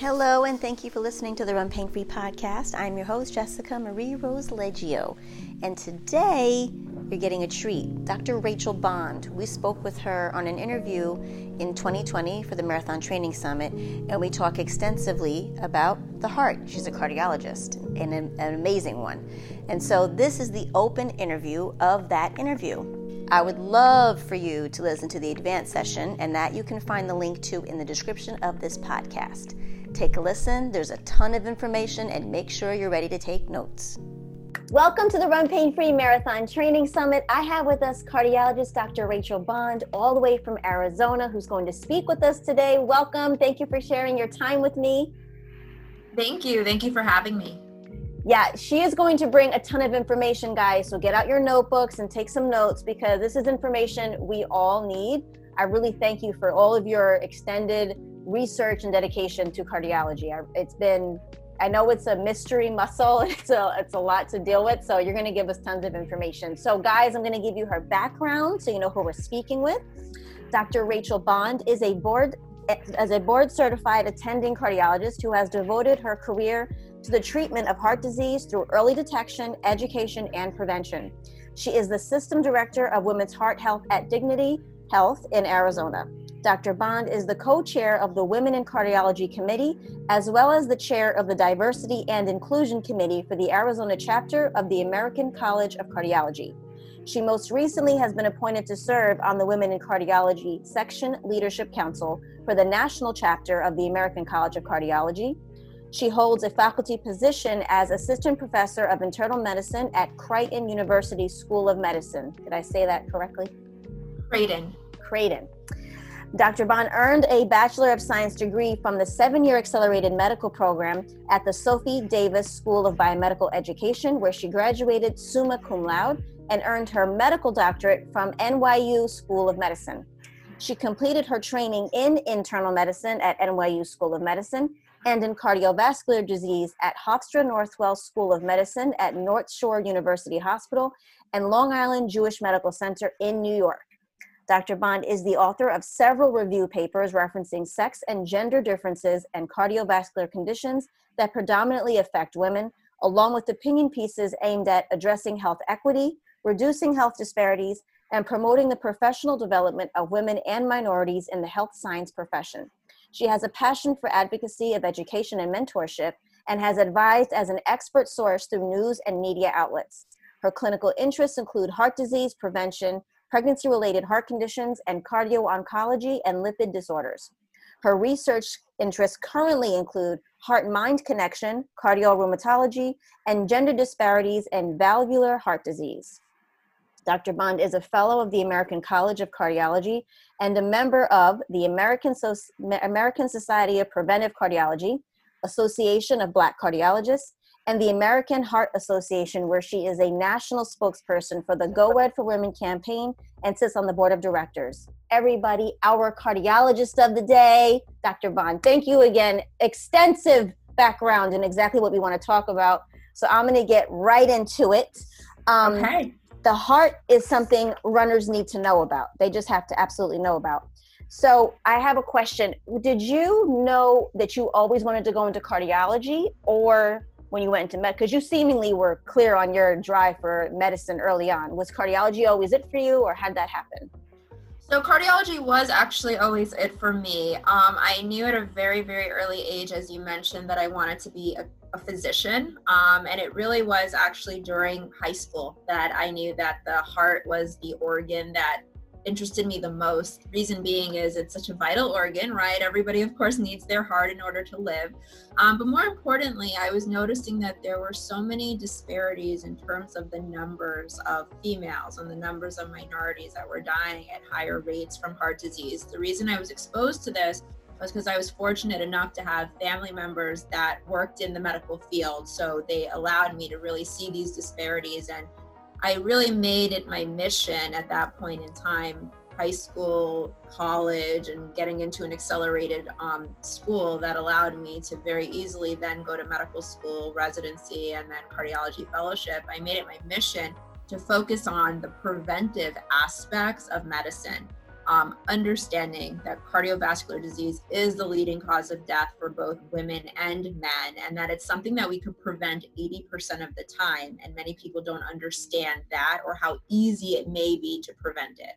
Hello, and thank you for listening to the Run Pain Free podcast. I'm your host, Jessica Marie Rose Leggio, and today you're getting a treat. Dr. Rachel Bond. We spoke with her on an interview in 2020 for the Marathon Training Summit, and we talk extensively about the heart. She's a cardiologist, and an, an amazing one. And so, this is the open interview of that interview. I would love for you to listen to the advanced session, and that you can find the link to in the description of this podcast. Take a listen, there's a ton of information, and make sure you're ready to take notes. Welcome to the Run Pain Free Marathon Training Summit. I have with us cardiologist Dr. Rachel Bond, all the way from Arizona, who's going to speak with us today. Welcome. Thank you for sharing your time with me. Thank you. Thank you for having me. Yeah, she is going to bring a ton of information, guys. So get out your notebooks and take some notes because this is information we all need. I really thank you for all of your extended research and dedication to cardiology. It's been I know it's a mystery muscle. It's a it's a lot to deal with. So you're going to give us tons of information. So guys, I'm going to give you her background so you know who we're speaking with. Dr. Rachel Bond is a board eh, as a board certified attending cardiologist who has devoted her career to the treatment of heart disease through early detection, education, and prevention. She is the system director of women's heart health at Dignity Health in Arizona. Dr. Bond is the co chair of the Women in Cardiology Committee, as well as the chair of the Diversity and Inclusion Committee for the Arizona chapter of the American College of Cardiology. She most recently has been appointed to serve on the Women in Cardiology Section Leadership Council for the national chapter of the American College of Cardiology. She holds a faculty position as assistant professor of internal medicine at Creighton University School of Medicine. Did I say that correctly? Creighton. Creighton. Dr. Bond earned a Bachelor of Science degree from the seven year accelerated medical program at the Sophie Davis School of Biomedical Education, where she graduated summa cum laude and earned her medical doctorate from NYU School of Medicine. She completed her training in internal medicine at NYU School of Medicine and in cardiovascular disease at Hofstra Northwell School of Medicine at North Shore University Hospital and Long Island Jewish Medical Center in New York. Dr. Bond is the author of several review papers referencing sex and gender differences and cardiovascular conditions that predominantly affect women, along with opinion pieces aimed at addressing health equity, reducing health disparities, and promoting the professional development of women and minorities in the health science profession. She has a passion for advocacy of education and mentorship and has advised as an expert source through news and media outlets. Her clinical interests include heart disease prevention, pregnancy related heart conditions, and cardio oncology and lipid disorders. Her research interests currently include heart mind connection, cardiorheumatology, and gender disparities and valvular heart disease. Dr. Bond is a fellow of the American College of Cardiology and a member of the American, so- American Society of Preventive Cardiology, Association of Black Cardiologists, and the American Heart Association, where she is a national spokesperson for the Go Red for Women campaign and sits on the board of directors. Everybody, our cardiologist of the day, Dr. Bond. Thank you again. Extensive background and exactly what we want to talk about. So I'm going to get right into it. Um, okay. The heart is something runners need to know about. They just have to absolutely know about. So I have a question. Did you know that you always wanted to go into cardiology or when you went into med because you seemingly were clear on your drive for medicine early on was cardiology always it for you or had that happen so cardiology was actually always it for me um, i knew at a very very early age as you mentioned that i wanted to be a, a physician um, and it really was actually during high school that i knew that the heart was the organ that interested me the most. Reason being is it's such a vital organ, right? Everybody, of course, needs their heart in order to live. Um, but more importantly, I was noticing that there were so many disparities in terms of the numbers of females and the numbers of minorities that were dying at higher rates from heart disease. The reason I was exposed to this was because I was fortunate enough to have family members that worked in the medical field. So they allowed me to really see these disparities. And I really made it my mission at that point in time high school, college, and getting into an accelerated um, school that allowed me to very easily then go to medical school, residency, and then cardiology fellowship. I made it my mission to focus on the preventive aspects of medicine. Um, understanding that cardiovascular disease is the leading cause of death for both women and men, and that it's something that we could prevent 80% of the time. And many people don't understand that or how easy it may be to prevent it.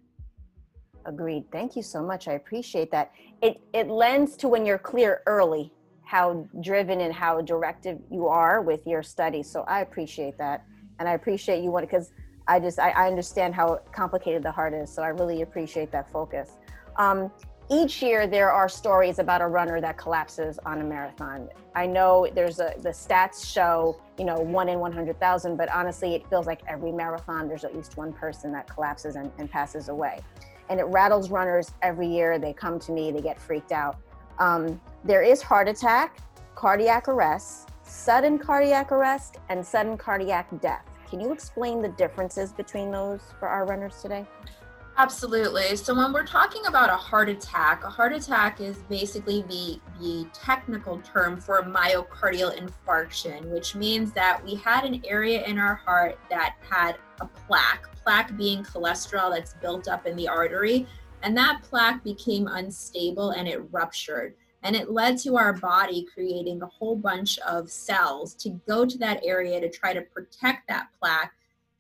Agreed. Thank you so much. I appreciate that. It it lends to when you're clear early how driven and how directive you are with your studies. So I appreciate that, and I appreciate you want because I just I, I, understand how complicated the heart is. So I really appreciate that focus. Um, each year there are stories about a runner that collapses on a marathon. I know there's a the stats show you know one in 100,000, but honestly it feels like every marathon there's at least one person that collapses and, and passes away and it rattles runners every year. They come to me, they get freaked out. Um, there is heart attack, cardiac arrest, sudden cardiac arrest, and sudden cardiac death. Can you explain the differences between those for our runners today? Absolutely. So when we're talking about a heart attack, a heart attack is basically the the technical term for a myocardial infarction, which means that we had an area in our heart that had a plaque, plaque being cholesterol that's built up in the artery, and that plaque became unstable and it ruptured. And it led to our body creating a whole bunch of cells to go to that area to try to protect that plaque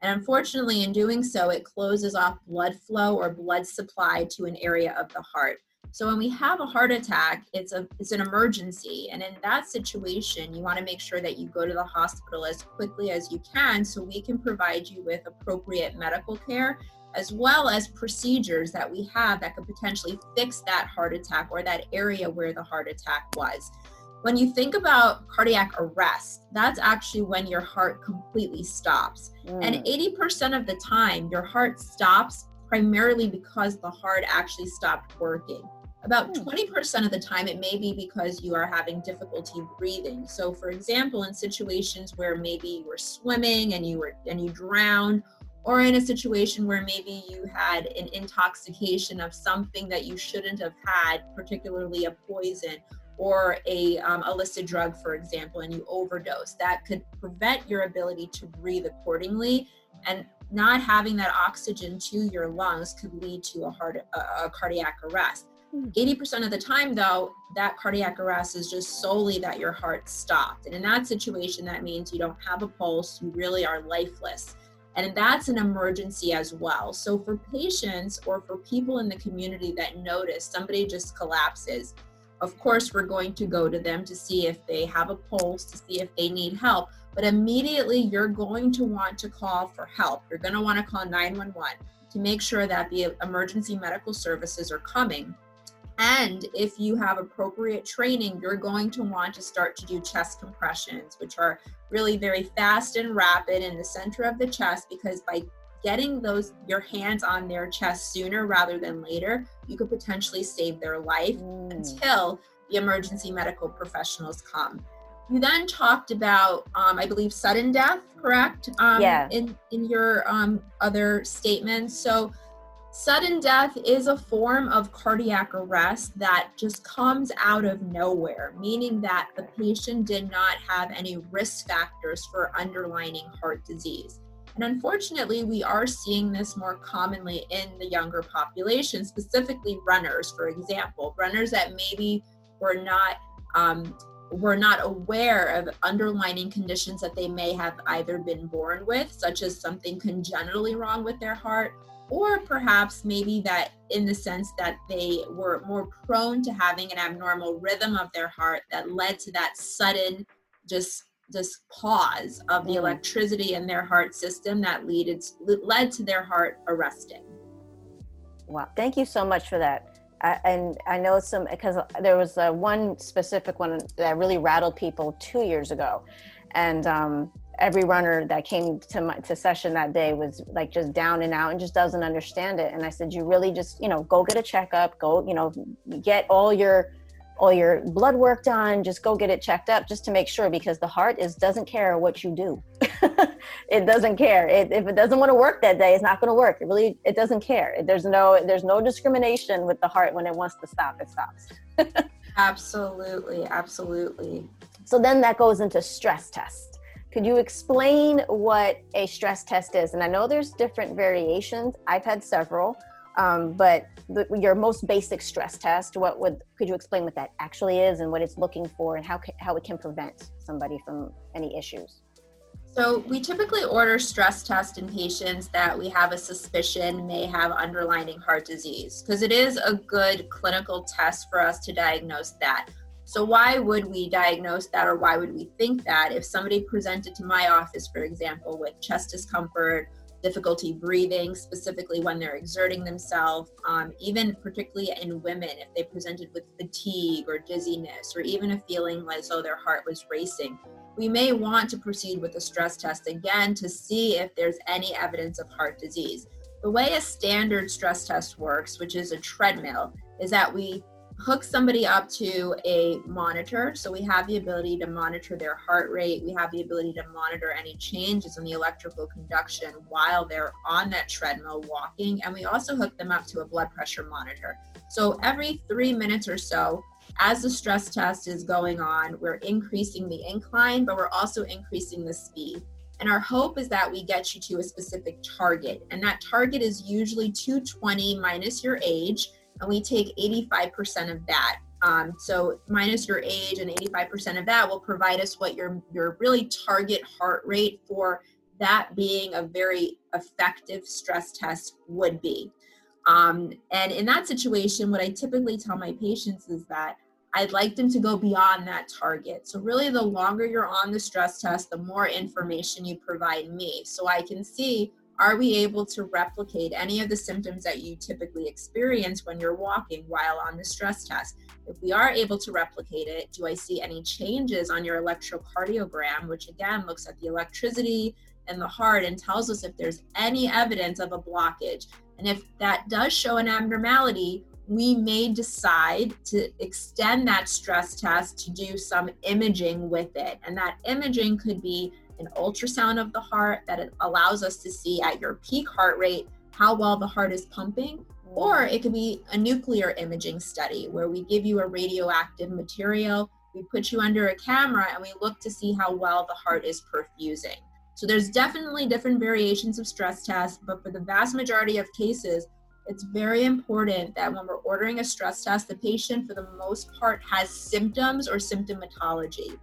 and unfortunately, in doing so, it closes off blood flow or blood supply to an area of the heart. So when we have a heart attack, it's a it's an emergency, and in that situation, you want to make sure that you go to the hospital as quickly as you can, so we can provide you with appropriate medical care, as well as procedures that we have that could potentially fix that heart attack or that area where the heart attack was. When you think about cardiac arrest, that's actually when your heart completely stops. Mm. And 80% of the time, your heart stops primarily because the heart actually stopped working. About 20% hmm. of the time, it may be because you are having difficulty breathing. So, for example, in situations where maybe you were swimming and you were and you drowned, or in a situation where maybe you had an intoxication of something that you shouldn't have had, particularly a poison, or a um, illicit drug, for example, and you overdose, that could prevent your ability to breathe accordingly. And not having that oxygen to your lungs could lead to a heart a, a cardiac arrest. 80% hmm. of the time, though, that cardiac arrest is just solely that your heart stopped. And in that situation, that means you don't have a pulse, you really are lifeless. And that's an emergency as well. So, for patients or for people in the community that notice somebody just collapses, of course, we're going to go to them to see if they have a pulse, to see if they need help. But immediately, you're going to want to call for help. You're going to want to call 911 to make sure that the emergency medical services are coming. And if you have appropriate training, you're going to want to start to do chest compressions, which are really very fast and rapid in the center of the chest because by getting those your hands on their chest sooner rather than later, you could potentially save their life mm. until the emergency medical professionals come. You then talked about, um, I believe, sudden death, correct? Um, yeah. In in your um, other statements, so sudden death is a form of cardiac arrest that just comes out of nowhere, meaning that the patient did not have any risk factors for underlying heart disease. And unfortunately, we are seeing this more commonly in the younger population, specifically runners, for example, runners that maybe were not um, were not aware of underlying conditions that they may have either been born with, such as something congenitally wrong with their heart, or perhaps maybe that in the sense that they were more prone to having an abnormal rhythm of their heart that led to that sudden just this pause of the mm. electricity in their heart system that leaded led to their heart arresting. Wow, thank you so much for that. I, and I know some because there was uh, one specific one that really rattled people two years ago, and um, every runner that came to my to session that day was like just down and out and just doesn't understand it. And I said, you really just you know go get a checkup, go you know get all your all your blood work done just go get it checked up just to make sure because the heart is doesn't care what you do. It doesn't care. It, if it doesn't want to work that day it's not going to work. It really it doesn't care. There's no there's no discrimination with the heart when it wants to stop it stops. Absolutely. Absolutely. So then that goes into stress test could you explain what a stress test is and i know there's different variations i've had several um, but the, your most basic stress test, what would could you explain what that actually is and what it's looking for and how how it can prevent somebody from any issues? So we typically order stress tests in patients that we have a suspicion may have underlying heart disease because it is a good clinical test for us to diagnose that. So why would we diagnose that or why would we think that if somebody presented to my office, for example, with chest discomfort difficulty breathing, specifically when they're exerting themselves, um, even particularly in women, if they presented with fatigue or dizziness, or even a feeling as though their heart was racing. We may want to proceed with a stress test again to see if there's any evidence of heart disease. The way a standard stress test works, which is a treadmill, is that we hook somebody up to a monitor. So we have the ability to monitor their heart rate. We have the ability to monitor any changes in the electrical conduction while they're on that treadmill walking. And we also hook them up to a blood pressure monitor. So every three minutes or so, as the stress test is going on, we're increasing the incline, but we're also increasing the speed. And our hope is that we get you to a specific target. And that target is usually 220 minus your age and we take 85% of that. Um, so minus your age and 85% of that will provide us what your your really target heart rate for that being a very effective stress test would be. Um, and in that situation, what I typically tell my patients is that I'd like them to go beyond that target. So, really, the longer you're on the stress test, the more information you provide me. So, I can see are we able to replicate any of the symptoms that you typically experience when you're walking while on the stress test? If we are able to replicate it, do I see any changes on your electrocardiogram, which again looks at the electricity in the heart and tells us if there's any evidence of a blockage? And if that does show an abnormality, we may decide to extend that stress test to do some imaging with it. And that imaging could be an ultrasound of the heart that allows us to see at your peak heart rate how well the heart is pumping. Or it could be a nuclear imaging study where we give you a radioactive material, we put you under a camera, and we look to see how well the heart is perfusing. So there's definitely different variations of stress tests, but for the vast majority of cases, it's very important that when we're ordering a stress test, the patient, for the most part, has symptoms or symptomatology.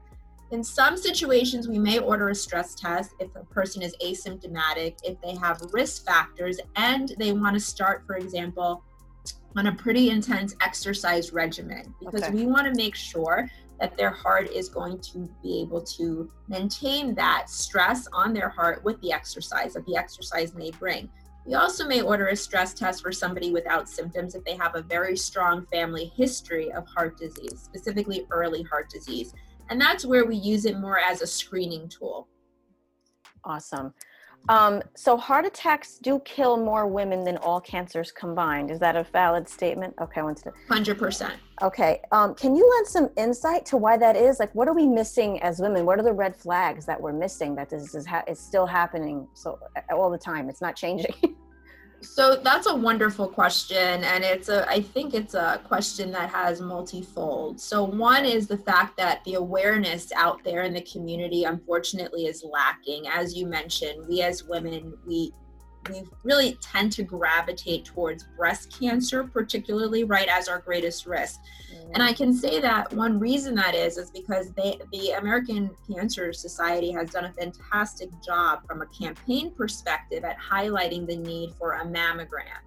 In some situations, we may order a stress test if a person is asymptomatic, if they have risk factors, and they want to start, for example, on a pretty intense exercise regimen because okay. we want to make sure that their heart is going to be able to maintain that stress on their heart with the exercise that the exercise may bring. We also may order a stress test for somebody without symptoms if they have a very strong family history of heart disease, specifically early heart disease. And that's where we use it more as a screening tool. Awesome. Um, so heart attacks do kill more women than all cancers combined. Is that a valid statement? Okay, one second. Hundred percent. Okay. Um, can you lend some insight to why that is? Like, what are we missing as women? What are the red flags that we're missing that this is ha- it's still happening so all the time? It's not changing. So that's a wonderful question, and it's a I think it's a question that has multifold. So one is the fact that the awareness out there in the community, unfortunately, is lacking. As you mentioned, we as women, we we really tend to gravitate towards breast cancer, particularly right as our greatest risk. Mm. And I can say that one reason that is is because they, the American Cancer Society has done a fantastic job from a campaign perspective at highlighting the need for a mammogram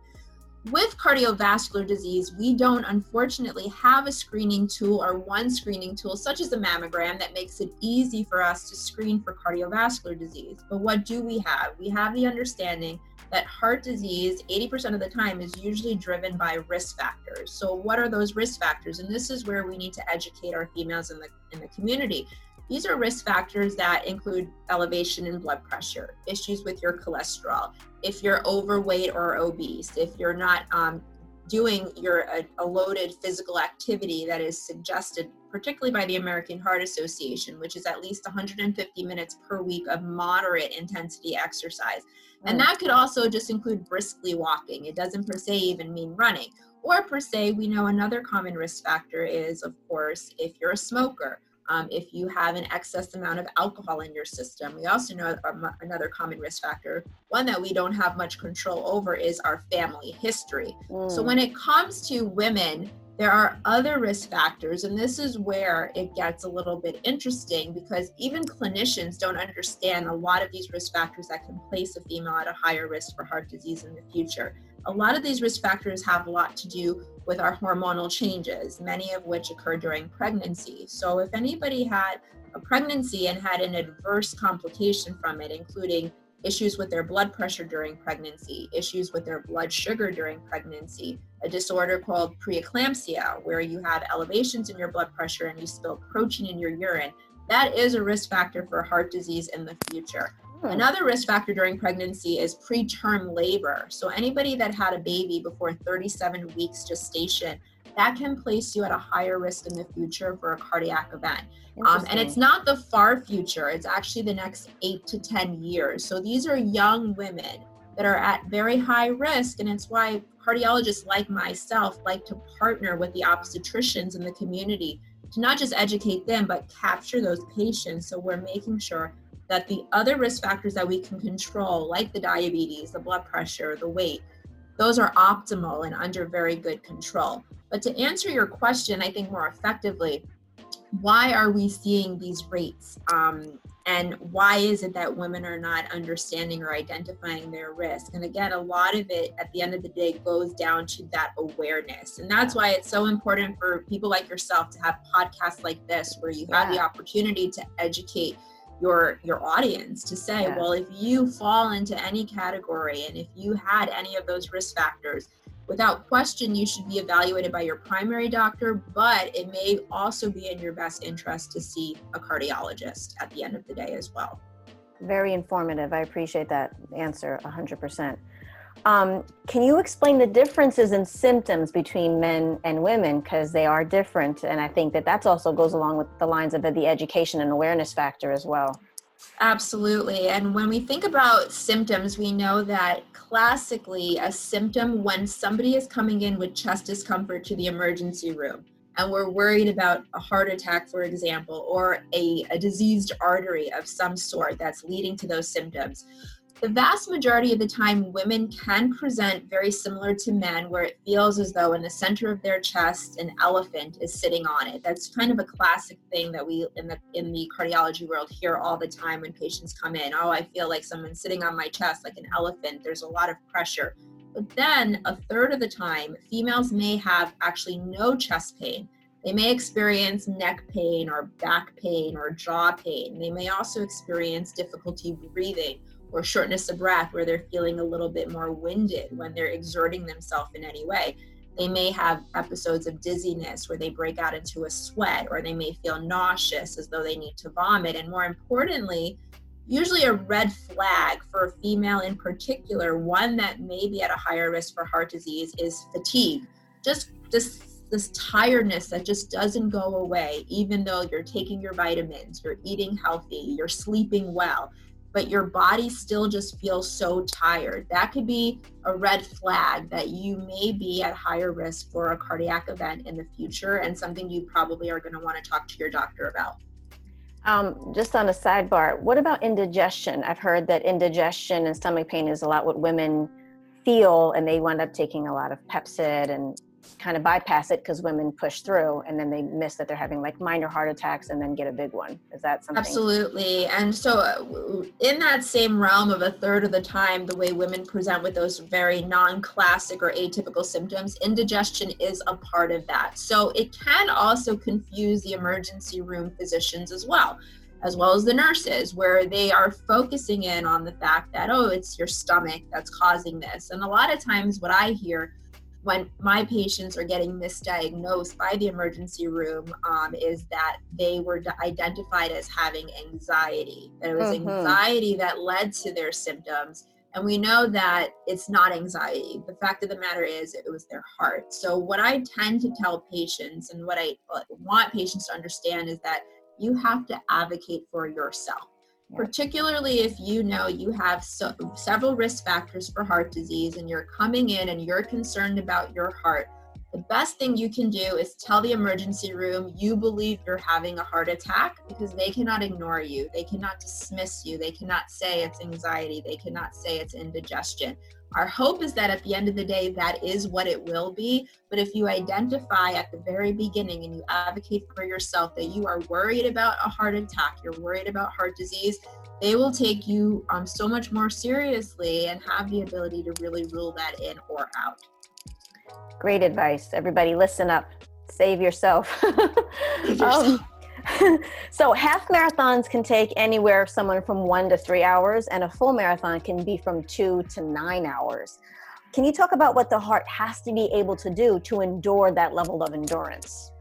with cardiovascular disease, we don't unfortunately have a screening tool or one screening tool, such as a mammogram, that makes it easy for us to screen for cardiovascular disease. But what do we have? We have the understanding that heart disease, 80% of the time, is usually driven by risk factors. So, what are those risk factors? And this is where we need to educate our females in the, in the community. These are risk factors that include elevation in blood pressure, issues with your cholesterol, if you're overweight or obese, if you're not um, doing your a, a, loaded physical activity that is suggested particularly by the American Heart Association which is at least 150 minutes per week of moderate intensity exercise. And mm. that could also just include briskly walking. It doesn't per se even mean running. Or per se we know another common risk factor is of course if you're a smoker um, if you have an excess amount of alcohol in your system. We also know another common risk factor, one that we don't have much control over, is our family history. Mm. So when it comes to women, there are other risk factors, and this is where it gets a little bit interesting because even clinicians don't understand a lot of these risk factors that can place a female at a higher risk for heart disease in the future. A lot of these risk factors have a lot to do with our hormonal changes, many of which occur during pregnancy. So, if anybody had a pregnancy and had an adverse complication from it, including issues with their blood pressure during pregnancy, issues with their blood sugar during pregnancy, a disorder called preeclampsia, where you have elevations in your blood pressure and you spill protein in your urine, that is a risk factor for heart disease in the future. Another risk factor during pregnancy is preterm labor. So, anybody that had a baby before 37 weeks gestation, that can place you at a higher risk in the future for a cardiac event. Um, and it's not the far future, it's actually the next eight to 10 years. So, these are young women that are at very high risk. And it's why cardiologists like myself like to partner with the obstetricians in the community to not just educate them, but capture those patients. So, we're making sure that the other risk factors that we can control, like the diabetes, the blood pressure, the weight, those are optimal and under very good control. But to answer your question, I think more effectively, why are we seeing these rates? Um, and why is it that women are not understanding or identifying their risk? And again, a lot of it at the end of the day goes down to that awareness. And that's why it's so important for people like yourself to have podcasts like this where you yeah. have the opportunity to educate your your audience to say yeah. well if you fall into any category and if you had any of those risk factors without question you should be evaluated by your primary doctor but it may also be in your best interest to see a cardiologist at the end of the day as well. Very informative. I appreciate that answer 100% um, can you explain the differences in symptoms between men and women because they are different, and I think that that also goes along with the lines of the education and awareness factor as well. Absolutely. And when we think about symptoms, we know that classically a symptom when somebody is coming in with chest discomfort to the emergency room and we're worried about a heart attack, for example, or a, a diseased artery of some sort that's leading to those symptoms the vast majority of the time women can present very similar to men where it feels as though in the center of their chest an elephant is sitting on it. That's kind of a classic thing that we in the in the cardiology world hear all the time when patients come in. Oh i feel like someone's sitting on my chest like an elephant. There's a lot of pressure. But then a third of the time females may have actually no chest pain. They may experience neck pain or back pain or jaw pain. They may also experience difficulty breathing or shortness of breath where they're feeling a little bit more winded when they're exerting themselves in any way. They may have episodes of dizziness where they break out into a sweat, or they may feel nauseous as though they need to vomit. And more importantly, usually a red flag for a female in particular, one that may be at a higher risk for heart disease, is fatigue. Just this this tiredness that just doesn't go away, even though you're taking your vitamins, you're eating healthy, you're sleeping well but your body still just feels so tired. That could be a red flag that you may be at higher risk for a cardiac event in the future and something you probably are going to want to talk to your doctor about. Um, just on a sidebar, what about indigestion? I've heard that indigestion and stomach pain is a lot what women feel, and they wind up taking a lot of Pepcid and kind of bypass it because women push through and then they miss that they're having like minor heart attacks and then get a big one. Is that something? Absolutely. And so, uh, in that same realm of a third of the time, the way women present with those very non classic or atypical symptoms, indigestion is a part of that. So, it can also confuse the emergency room physicians as well. As well as the nurses, where they are focusing in on the fact that, oh, it's your stomach that's causing this. And a lot of times, what I hear when my patients are getting misdiagnosed by the emergency room um, is that they were identified as having anxiety that it was mm-hmm. anxiety that led to their symptoms And we know that it's not anxiety. The fact of the matter is, it was their heart. So, what I tend to tell patients and what I want patients to understand is that you have to advocate for yourself. Particularly if you know you have so, several risk factors for heart disease and you're coming in and you're concerned about your heart, the best thing you can do is tell the emergency room you believe you're having a heart attack because they cannot ignore you. They cannot dismiss you. They cannot say it's anxiety. They cannot say it's indigestion. Our hope is that at the end of the day, that is what it will be. But if you identify at the very beginning and you advocate for yourself that you are worried about a heart attack, you're worried about heart disease, they will take you um, so much more seriously and have the ability to really rule that in or out. Great advice. Everybody, listen up. Save yourself. um, so, half marathons can take anywhere someone from one to three hours, and a full marathon can be from two to nine hours. Can you talk about what the heart has to be able to do to endure that level of endurance?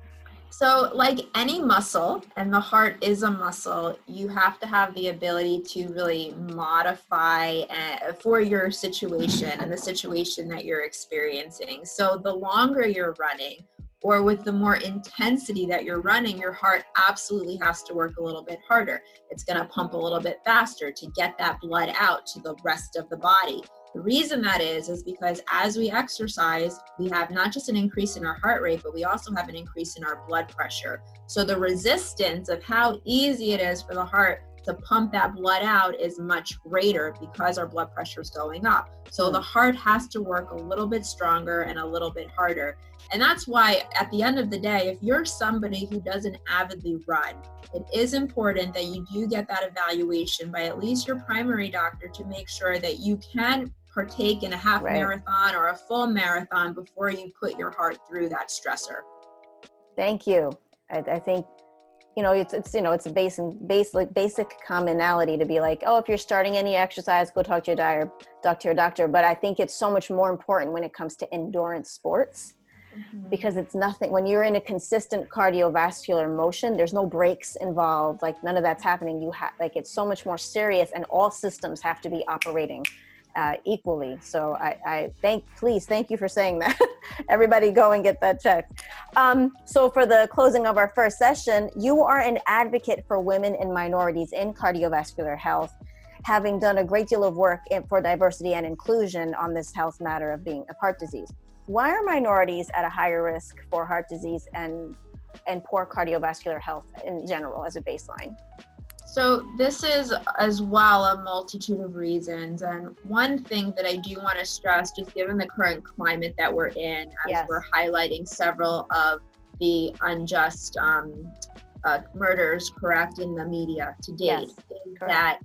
So, like any muscle, and the heart is a muscle, you have to have the ability to really modify uh, for your situation and the situation that you're experiencing. So, the longer you're running, or with the more intensity that you're running, your heart absolutely has to work a little bit harder. It's going to pump a little bit faster to get that blood out to the rest of the body. The reason that is, is because as we exercise, we have not just an increase in our heart rate, but we also have an increase in our blood pressure. So the resistance of how easy it is for the heart to pump that blood out is much greater because our blood pressure is going up. So the hmm. heart has to work a little bit stronger and a little bit harder. And that's why, at the end of the day, if you're somebody who doesn't avidly run, it is important that you do get that evaluation by at least your primary doctor to make sure that you can partake in a half right. marathon or a full marathon before you put your heart through that stressor. Thank you. I, I think you know it's it's you know it's a basic basic basic commonality to be like oh if you're starting any exercise go talk to your doctor talk to your doctor but i think it's so much more important when it comes to endurance sports mm-hmm. because it's nothing when you're in a consistent cardiovascular motion there's no breaks involved like none of that's happening you have like it's so much more serious and all systems have to be operating uh, equally. So I, I, thank, please, thank you for saying that. Everybody go and get that checked. Um, so for the closing of our first session, you are an advocate for women and minorities in cardiovascular health, having done a great deal of work in, for diversity and inclusion on this health matter of being of heart disease. Why are minorities at a higher risk for heart disease and and poor cardiovascular health in general as a baseline? So, this is as well a multitude of reasons. And one thing that I do want to stress, just given the current climate that we're in, as yes. we're highlighting several of the unjust um, uh, murders, correct, in the media to date, yes. that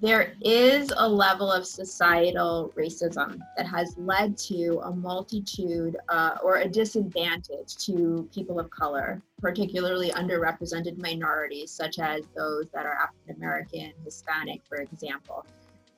there is a level of societal racism that has led to a multitude uh, or a disadvantage to people of color, particularly underrepresented minorities, such as those that are African American, Hispanic, for example.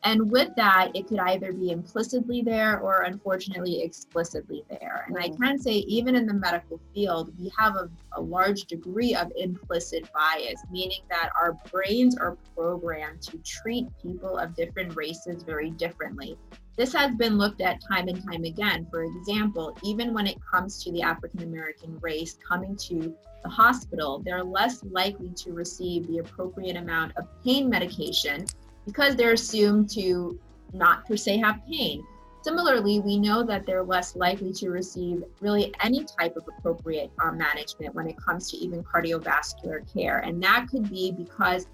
And with that, it could either be implicitly there or unfortunately explicitly there. And I mm-hmm. can say, even in the medical field, we have a, a, large degree of implicit bias, meaning that our brains are programmed to treat people of different races very differently. This has been looked at time and time again. For example, even when it comes to the African American race coming to the hospital, they're less likely to receive the appropriate amount of pain medication because they're assumed to not per se have pain. Similarly, we know that they're less likely to receive really any type of appropriate um, management when it comes to even cardiovascular care. And that could be because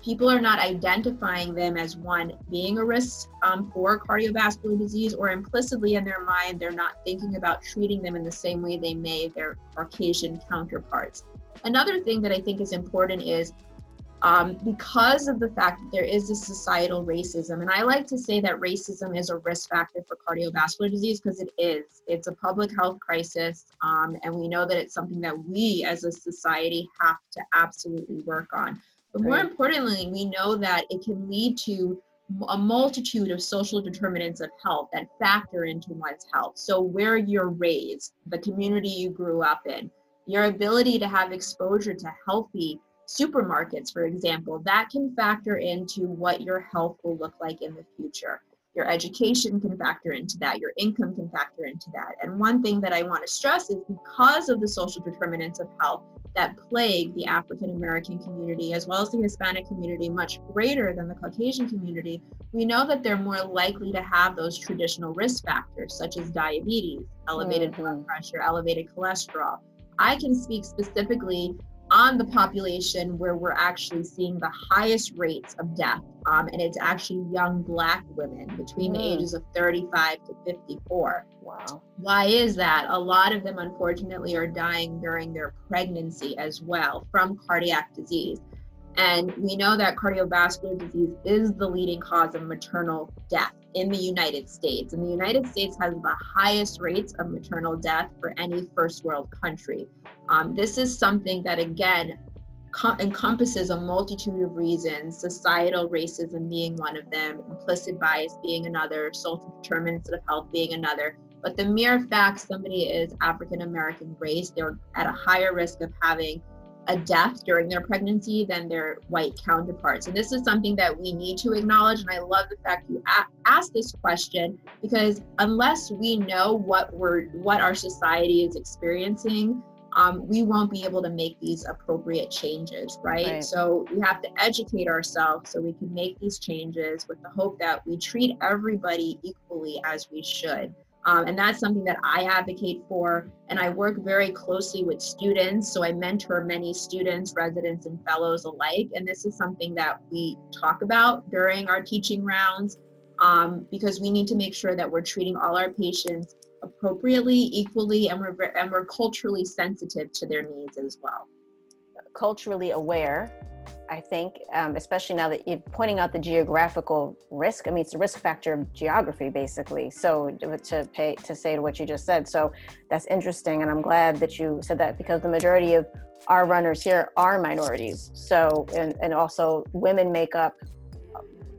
people are not identifying them as one being a risk um, for cardiovascular disease, or implicitly in their mind, they're not thinking about treating them in the same way they may their Caucasian counterparts. Another thing that I think is important is um, because of the fact that there is a societal racism. And I like to say that racism is a risk factor for cardiovascular disease because it is. It's a public health crisis. Um, and we know that it's something that we as a society have to absolutely work on. But more right. importantly, we know that it can lead to a multitude of social determinants of health that factor into one's health. So, where you're raised, the community you grew up in, your ability to have exposure to healthy supermarkets, for example, that can factor into what your health will look like in the future. Your education can factor into that. Your income can factor into that. And one thing that I want to stress is because of the social determinants of health that plague the African American community as well as the Hispanic community much greater than the Caucasian community, we know that they're more likely to have those traditional risk factors such as diabetes, elevated mm-hmm. blood pressure, elevated cholesterol. I can speak specifically on the population where we're actually seeing the highest rates of death. Um, and it's actually young Black women between mm. the ages of 35 to 54. Wow. Why is that? A lot of them, unfortunately, are dying during their pregnancy as well from cardiac disease. And we know that cardiovascular disease is the leading cause of maternal death in the United States. And the United States has the highest rates of maternal death for any first world country. Um, this is something that, again, co- encompasses a multitude of reasons, societal racism being one of them, implicit bias being another, social determinants of health being another. But the mere fact somebody is African American race, they're at a higher risk of having a death during their pregnancy than their white counterparts. And this is something that we need to acknowledge. And I love the fact you asked this question because unless we know what we're what our society is experiencing, um, we won't be able to make these appropriate changes, right? right? So we have to educate ourselves so we can make these changes with the hope that we treat everybody equally as we should. Um, and that's something that I advocate for. And I work very closely with students. So I mentor many students, residents, and fellows alike. And this is something that we talk about during our teaching rounds um, because we need to make sure that we're treating all our patients appropriately, equally, and we're, and we're culturally sensitive to their needs as well. Culturally aware I think, um, especially now that you're pointing out the geographical risk. I mean, it's a risk factor of geography, basically. So to pay to say to what you just said, so that's interesting, and I'm glad that you said that because the majority of our runners here are minorities. So and and also women make up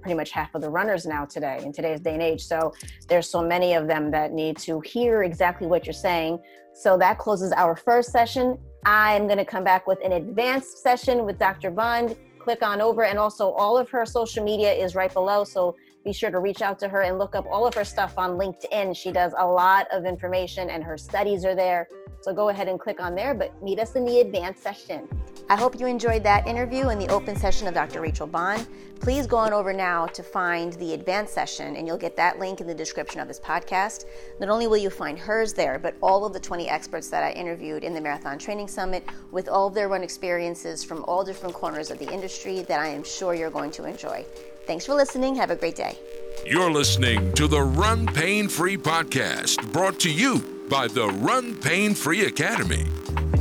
pretty much half of the runners now today in today's day and age. So there's so many of them that need to hear exactly what you're saying. So that closes our first session. I'm going to come back with an advanced session with Dr. Bond. Click on over, and also all of her social media is right below. So be sure to reach out to her and look up all of her stuff on LinkedIn. She does a lot of information, and her studies are there. So go ahead and click on there, but meet us in the advanced session. I hope you enjoyed that interview and the open session of Dr. Rachel Bond. Please go on over now to find the advanced session, and you'll get that link in the description of this podcast. Not only will you find hers there, but all of the 20 experts that I interviewed in the Marathon Training Summit with all of their run experiences from all different corners of the industry that I am sure you're going to enjoy. Thanks for listening. Have a great day. You're listening to the Run Pain Free podcast, brought to you by the Run Pain Free Academy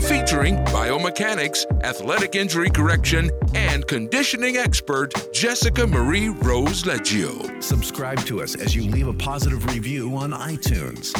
featuring biomechanics, athletic injury correction, and conditioning expert Jessica Marie Rose Leggio. Subscribe to us as you leave a positive review on iTunes.